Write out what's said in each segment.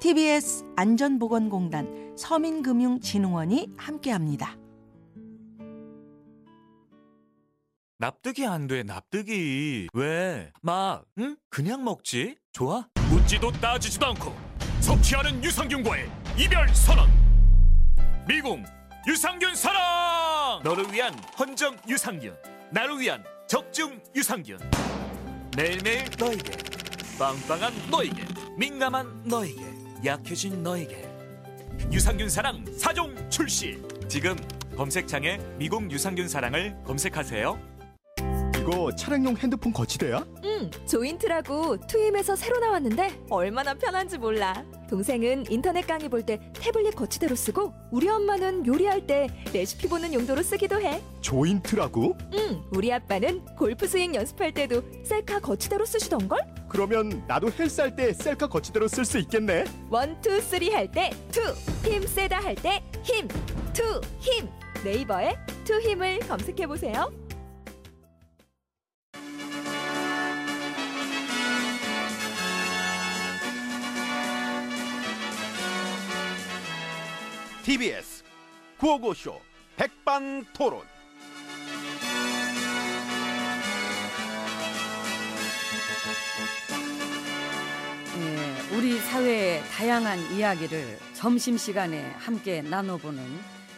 TBS 안전보건공단 서민금융진흥원이 함께합니다. 납득이 안 돼, 납득이. 왜? 막, 응? 그냥 먹지? 좋아? 묻지도 따지지도 않고 섭취하는 유산균과의 이별 선언. 미궁 유산균 사랑! 너를 위한 헌정 유산균. 나를 위한 적중 유산균. 매일매일 너에게. 빵빵한 너에게. 민감한 너에게. 약해진 너에게. 유산균 사랑 4종 출시. 지금 검색창에 미궁 유산균 사랑을 검색하세요. 이거 차량용 핸드폰 거치대야? 응, 조인트라고 투임에서 새로 나왔는데 얼마나 편한지 몰라. 동생은 인터넷 강의 볼 때 태블릿 거치대로 쓰고 우리 엄마는 요리할 때 레시피 보는 용도로 쓰기도 해. 조인트라고? 응, 우리 아빠는 골프 스윙 연습할 때도 셀카 거치대로 쓰시던걸? 그러면 나도 헬스할 때 셀카 거치대로 쓸 수 있겠네. one, two, three 할 때 two, 힘 세다 할 때 힘, two, 힘. 네이버에 two 힘을 검색해 보세요. TBS 구호고쇼 백반토론. 우리 사회의 다양한 이야기를 점심시간에 함께 나눠보는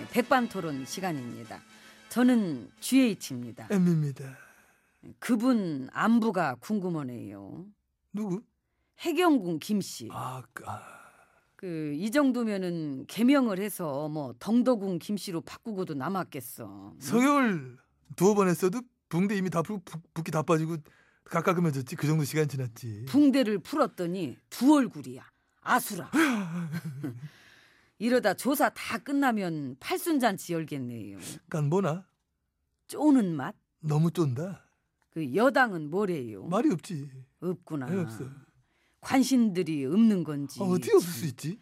예, 백반토론 시간입니다. 저는 GH입니다. M입니다. 그분 안부가 궁금하네요. 누구? 해경군 김씨. 아, 그, 아. 그 이 정도면은 개명을 해서 뭐 덩더군 김씨로 바꾸고도 남았겠어. 성형을 두어 번 했어도 붕대 이미 다 붓기 다 빠지고 가까그면졌지. 그 정도 시간 지났지. 붕대를 풀었더니 두 얼굴이야. 아수라. 이러다 조사 다 끝나면 팔순잔치 열겠네요. 깐 뭐나? 쪼는 맛? 너무 쫀다. 그 여당은 뭐래요? 말이 없지. 없구나. 왜 없어? 관심들이 없는 건지. 아, 어떻게 없을 수 있지?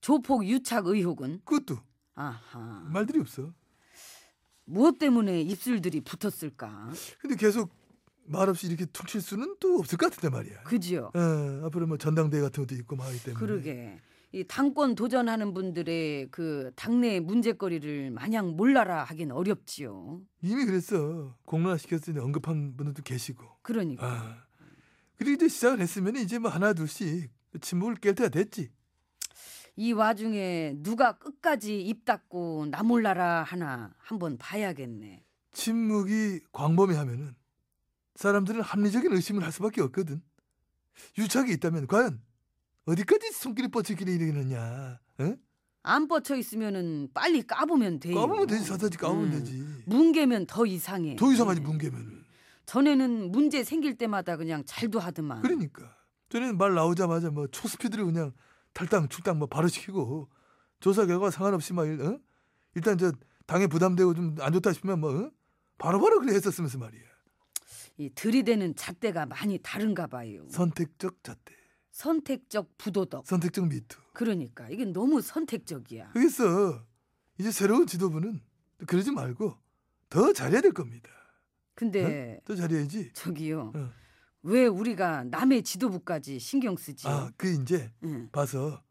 조폭 유착 의혹은? 그것도 아하. 말들이 없어. 무엇 때문에 입술들이 붙었을까? 근데 계속 말 없이 이렇게 퉁칠 수는 또 없을 것 같은데 말이야. 그지요? 어, 앞으로 뭐 전당대회 같은 것도 있고 막 하기 때문에. 그러게. 이 당권 도전하는 분들의 그 당내 문제거리를 마냥 몰라라 하긴 어렵지요. 이미 그랬어. 공론화 시켰으니 언급한 분들도 계시고. 그러니까. 아. 그리고 이제 시작을 했으면 이제 뭐 하나 둘씩 침묵을 깰 때가 됐지. 이 와중에 누가 끝까지 입 닫고 나 몰라라 하나 한번 봐야겠네. 침묵이 광범위하면은 사람들은 합리적인 의심을 할 수밖에 없거든. 유착이 있다면 과연 어디까지 손길이 뻗치기를 이러느냐? 응? 안 뻗쳐 있으면은 빨리 까보면 돼요. 까보면 되지, 사다지 까보면 음. 되지. 뭉개면 더 이상해. 더 이상하지 네. 뭉개면은. 전에는 문제 생길 때마다 그냥 잘도 하더만. 그러니까 전에는 말 나오자마자 뭐 초스피드로 그냥 탈당 출당 뭐 바로 시키고 조사 결과 상관없이 막 일- 어? 일단 저 당에 부담되고 좀 안 좋다 싶으면 뭐 어? 바로바로 그래 했었으면서 말이야. 이 들이대는 잣대가 많이 다른가 봐요. 선택적 잣대, 선택적 부도덕. 선택적 미투. 그러니까 이게 너무 선택적이야. 그겠어. 이제 새로운 지도부는 그러지 말고 더 잘해야 될 겁니다. 근데 더 잘해야지. 저기요. 어. 왜 우리가 남의 지도부까지 신경 쓰지? 아, 그 이제 응. 봐서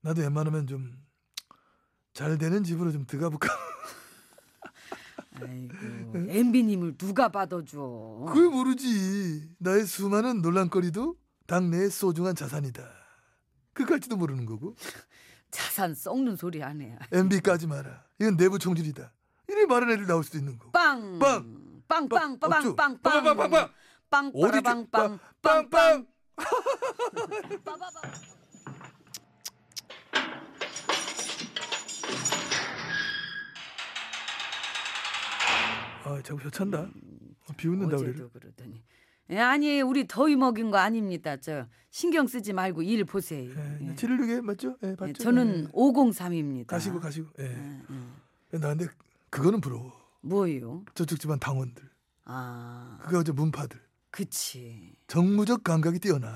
나도 웬만하면 좀 잘 되는 집으로 좀 들어가 볼까. 아이고, 엠비님을 누가 받아줘? 그걸 모르지. 나의 수많은 논란거리도 당내의 소중한 자산이다. 그까지도 모르는 거고. 자산 썩는 소리 안 해. MB까지 마라. 이건 내부 총질이다. 이래 말은 애들 나올 수도 있는 거고. 빵! 빵! 빵! 빵! 빵! 어쭈? 빵! 빵! 빵! 빵! 빵! 빵! 빵! 어디 빵! 빵! 빵! 빵! 빵! 아, 자꾸 혀찬다. 어, 비웃는다 우리를. 그러더니. 예, 아니, 우리 더위 먹인 거 아닙니다. 저 신경 쓰지 말고 일 보세요. 예, 예. 치료르게 맞죠? 예, 예, 봤죠? 저는 예. 503입니다. 가시고 가시고. 예. 예, 예. 나 근데 그거는 부러워. 뭐요? 저쪽 집안 당원들. 아, 그거 저 문파들. 그치. 정무적 감각이 뛰어나.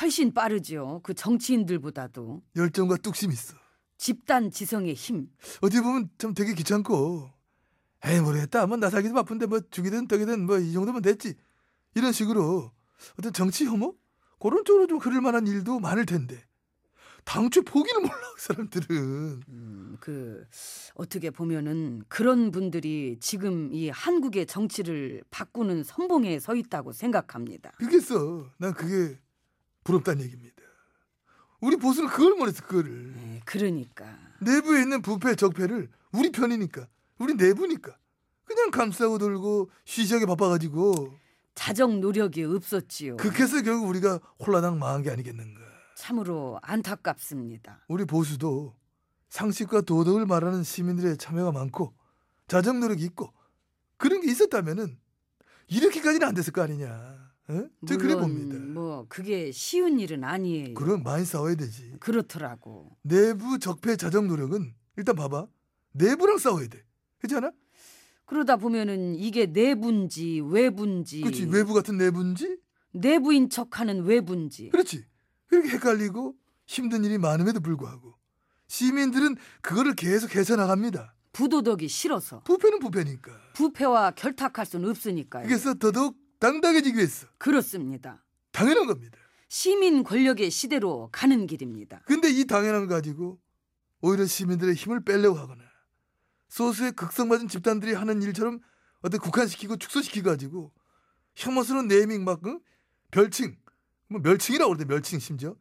훨씬 빠르죠. 그 정치인들보다도. 열정과 뚝심 있어. 집단 지성의 힘. 어디 보면 참 되게 귀찮고 에이 모르겠다. 뭐 나 살기도 바쁜데 뭐 죽이든 떡이든 뭐 이 정도면 됐지. 이런 식으로 어떤 정치 혐오? 그런 쪽으로 좀 흐를 만한 일도 많을 텐데. 당초 포기는 몰라 그 사람들은. 음, 그 어떻게 보면은 그런 분들이 지금 이 한국의 정치를 바꾸는 선봉에 서 있다고 생각합니다. 그겠어. 난 그게 부럽다는 얘기입니다. 우리 보수는 그걸 원했어 그거를. 예, 그러니까. 내부에 있는 부패 적폐를 우리 편이니까 우리 내부니까 그냥 감싸고 돌고 쉬쉬하게 바빠가지고 자정 노력이 없었지요. 그래서 결국 우리가 홀라당 망한 게 아니겠는가 참으로 안타깝습니다. 우리 보수도 상식과 도덕을 말하는 시민들의 참여가 많고 자정 노력이 있고 그런 게 있었다면은 이렇게까지는 안 됐을 거 아니냐. 어? 저 그래 봅니다. 뭐 그게 쉬운 일은 아니에요. 그럼 많이 싸워야 되지. 그렇더라고. 내부 적폐 자정 노력은 일단 봐봐. 내부랑 싸워야 돼. 그렇지 않아? 그러다 보면은 이게 내부인지 외부인지 그렇지. 외부 같은 내부인지? 내부인 척하는 외부인지 그렇지. 그렇게 헷갈리고 힘든 일이 많음에도 불구하고 시민들은 그거를 계속 헤쳐나갑니다. 부도덕이 싫어서 부패는 부패니까. 부패와 결탁할 수는 없으니까요. 그래서 더더욱 당당해지기 위해서 그렇습니다. 당연한 겁니다. 시민 권력의 시대로 가는 길입니다. 근데 이 당연한 거 가지고 오히려 시민들의 힘을 빼려고 하거나 소수의 극성맞은 집단들이 하는 일처럼 어떤 국한시키고 축소시키고 가지고 혐오스러운 네이밍 막 응? 별칭 뭐 멸칭이라고 그러대 멸칭 심지어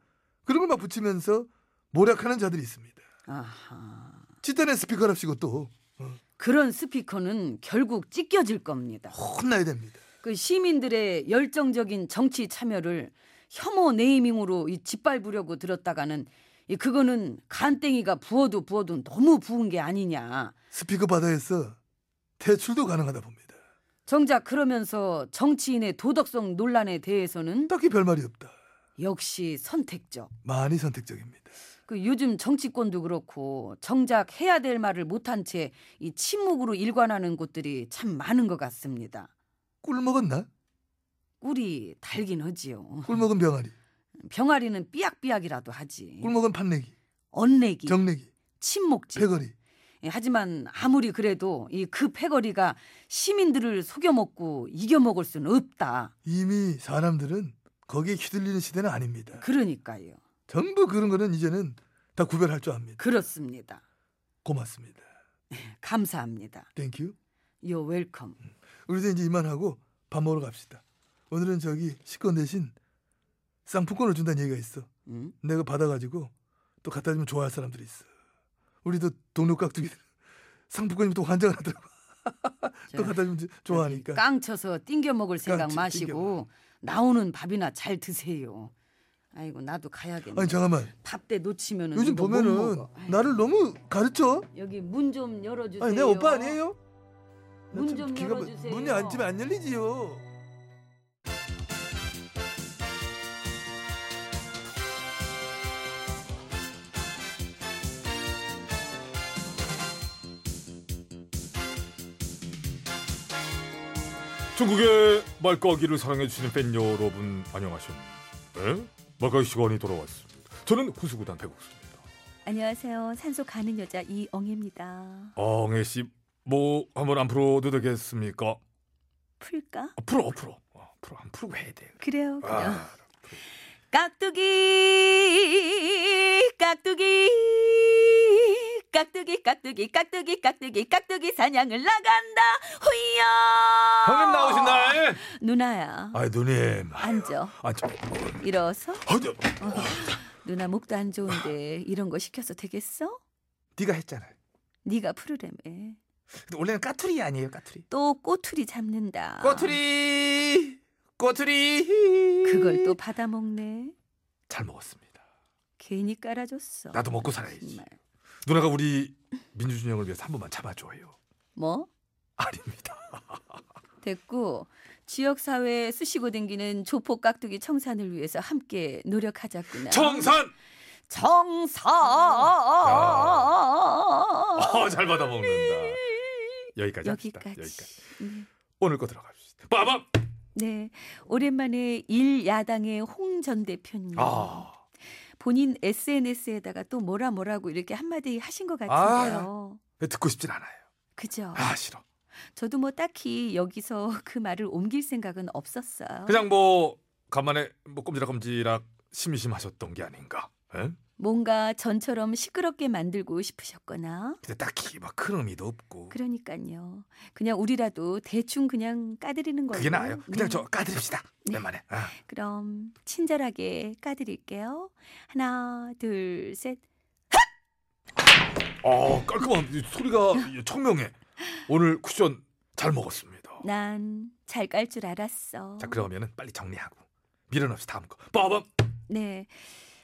그런 걸 막 붙이면서 모략하는 자들이 있습니다. 아하. 집단의 스피커랍시고 또 그런 스피커는 결국 찢겨질 겁니다. 혼나야 됩니다. 그 시민들의 열정적인 정치 참여를 혐오 네이밍으로 이 짓밟으려고 들었다가는 이 그거는 간땡이가 부어도 부어도 너무 부은 게 아니냐. 스피커 바다에서 퇴출도 가능하다 봅니다. 정작 그러면서 정치인의 도덕성 논란에 대해서는 딱히 별말이 없다. 역시 선택적. 많이 선택적입니다. 그 요즘 정치권도 그렇고 정작 해야 될 말을 못한 채 이 침묵으로 일관하는 곳들이 참 많은 것 같습니다. 꿀 먹었나? 꿀이 달긴 하지요. 꿀 먹은 병아리, 병아리는 삐약삐약이라도 하지. 꿀 먹은 판내기, 언내기, 정내기, 침묵지. 패거리. 예, 하지만 아무리 그래도 이 그 패거리가 시민들을 속여먹고 이겨먹을 수는 없다. 이미 사람들은 거기에 휘둘리는 시대는 아닙니다. 그러니까요. 전부 그런 거는 이제는 다 구별할 줄 압니다. 그렇습니다. 고맙습니다. 감사합니다. Thank you. You're welcome. 우리도 이제 이만하고 밥 먹으러 갑시다. 오늘은 저기 식권 대신 상품권을 준다는 얘기가 있어. 음? 내가 받아가지고 또 갖다 주면 좋아할 사람들이 있어. 우리도 동료 깍두기들 상품권이면 또 환장을 하더라고. 또 자, 갖다 주면 좋아하니까. 깡 쳐서 띵겨 먹을 생각 깡 쳐, 마시고 나오는 밥이나 잘 드세요. 아이고 나도 가야겠네. 아니 잠깐만. 밥 때 놓치면은 요즘 못 보면은. 아이고, 나를 너무 가르쳐. 여기 문 좀 열어주세요. 아니 내 오빠 아니에요? 문참좀 열어주세요. 문이 안 집에 안 열리지요. 중국의 말까기를 사랑해주시는 팬 여러분 안녕하십니까? 네? 말까기 시간이 돌아왔습니다. 저는 후수구단 배국수입니다. 안녕하세요. 산소 가는 여자 이엉입니다. 엉애 씨 뭐 한번 안 풀어도 되겠습니까? 풀까? 아, 풀어 풀어 어, 풀어 안 풀고 해야 돼. 그래요. 그냥. 아, 깍두기 깍두기 깍두기 깍두기 깍두기 깍두기 깍두기 사냥을 나간다 호이야 형님 나오신 날. 누나야 아 누님. 앉아 아 저. 일어서 아, 저, 누나 목도 안 좋은데 이런 거 시켜서 되겠어? 네가 했잖아. 네가 근데 원래는 까투리 아니에요 까투리. 또 꼬투리 잡는다 꼬투리. 꼬투리. 그걸 또 받아먹네 잘 먹었습니다. 괜히 깔아줬어 나도 먹고 살아야지. 정말. 누나가 우리 민주준 형을 위해서 한 번만 잡아줘요. 뭐? 아닙니다. 됐고 지역 사회에 쑤시고 댕기는 조폭 깍두기 청산을 위해서 함께 노력하자꾸나 청산. 청산 아, 잘 받아 먹는다. 여기까지 합시다. 여기까지. 여기까지. 네. 오늘 거 들어갑시다. 빠밤. 네 오랜만에 일 야당의 홍 전 대표님 아. 본인 SNS에다가 또 뭐라 뭐라고 이렇게 한마디 하신 것 같은데요 듣고 싶진 않아요. 그죠 아 싫어. 저도 뭐 딱히 여기서 그 말을 옮길 생각은 없었어요 그냥 뭐 간만에 뭐 꼼지락꼼지락 심심하셨던 게 아닌가. 에? 뭔가 전처럼 시끄럽게 만들고 싶으셨거나 근데 딱히 막 큰 의미도 없고. 그러니까요. 그냥 우리라도 대충 그냥 까드리는 걸로. 그게 나아요. 그냥 네. 저 까드립시다. 네. 오랜만에. 아. 그럼 친절하게 까드릴게요. 하나, 둘, 셋. 어 깔끔한 이 소리가 청명해. 오늘 쿠션 잘 먹었습니다. 난 잘 깔 줄 알았어. 자 그러면은 빨리 정리하고 없이 다음 거. 빠밤. 네.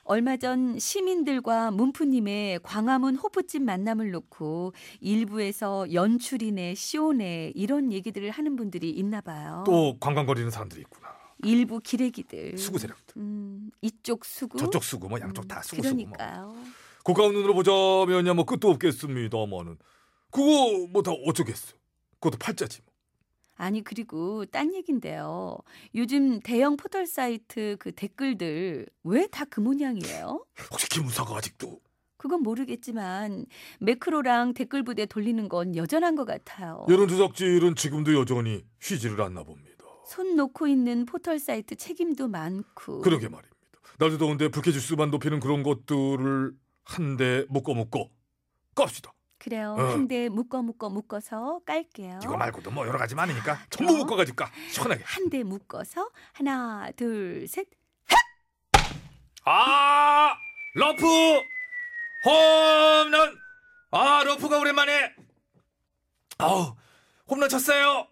얼마 전 시민들과 문프님의 광화문 호프집 만남을 놓고 일부에서 연출이네, 쇼네 이런 얘기들을 하는 분들이 있나 봐요. 또 관광거리는 사람들이 있구나. 일부 기레기들. 수구 세력들. 음, 이쪽 수구. 저쪽 수구 뭐 양쪽 음, 다 수구 수구 뭐. 그러니까요. 고가운 눈으로 보자면야 뭐 끝도 없겠습니다만은 그거 뭐 다 어쩌겠어. 그것도 팔자지 뭐. 아니 그리고 딴 얘긴데요. 요즘 대형 포털 사이트 그 댓글들 왜 다 그 모양이에요? 혹시 김우사가 아직도 그건 모르겠지만 매크로랑 댓글 부대 돌리는 건 여전한 것 같아요. 여론 조작질은 지금도 여전히 쉬지를 않나 봅니다. 손 놓고 있는 포털 사이트 책임도 많고. 그러게 말입니다. 날도 더운데 불쾌지수만 높이는 그런 것들을 한대 묶어 묶어 깝시다. 그래요. 어. 한대 묶어 묶어 묶어서 깔게요. 이거 말고도 뭐 여러 가지 많으니까 전부 묶어가지고 까 시원하게. 한 대 묶어서 하나 둘 셋. 아 러프 홈런 아 러프가 오랜만에 아우 홈런 쳤어요.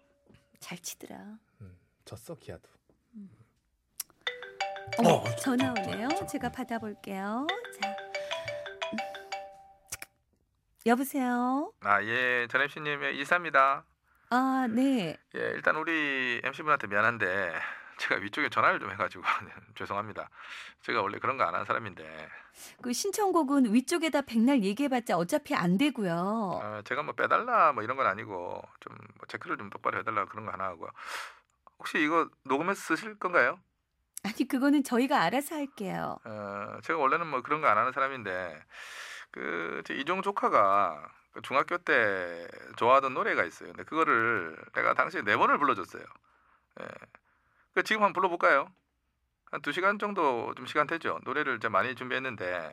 잘 치더라. 쳤어 기아도. 어머, 어, 전화 오네요. 제가 받아볼게요. 자. 여보세요. 아, 예, 전 MC님의 이사입니다. 아, 네. 예, 일단 우리 MC분한테 미안한데 제가 위쪽에 전화를 좀 해 가지고 죄송합니다. 제가 원래 그런 거 안 하는 사람인데 그 신청곡은 위쪽에다 백날 얘기해 봤자 어차피 안 되고요. 어, 제가 뭐 빼달라 뭐 이런 건 아니고 좀 뭐 체크를 좀 똑바로 해 달라 그런 거 하나 하고요. 혹시 이거 녹음해서 쓰실 건가요? 아니 그거는 저희가 알아서 할게요. 어, 제가 원래는 뭐 그런 거 안 하는 사람인데 그제 이종 조카가 그 중학교 때 좋아하던 노래가 있어요. 근데 그거를 내가 당시에 네 번을 불러줬어요. 예. 그 지금 한번 불러볼까요? 한 두 시간 정도 좀 시간 되죠. 노래를 이제 많이 준비했는데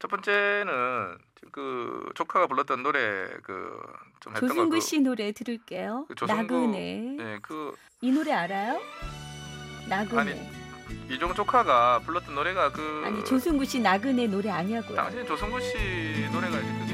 첫 번째는 그 조카가 불렀던 노래 그좀 했던 조승구 거. 씨 노래 들을게요. 그 조승구- 나그네. 예, 그이 노래 알아요? 나그네. 아니, 이종 조카가 불렀던 노래가 그 아니 조승구 씨 나그네 노래 아니냐고요. 당신 조성구 씨 노래가 이제 아니에요.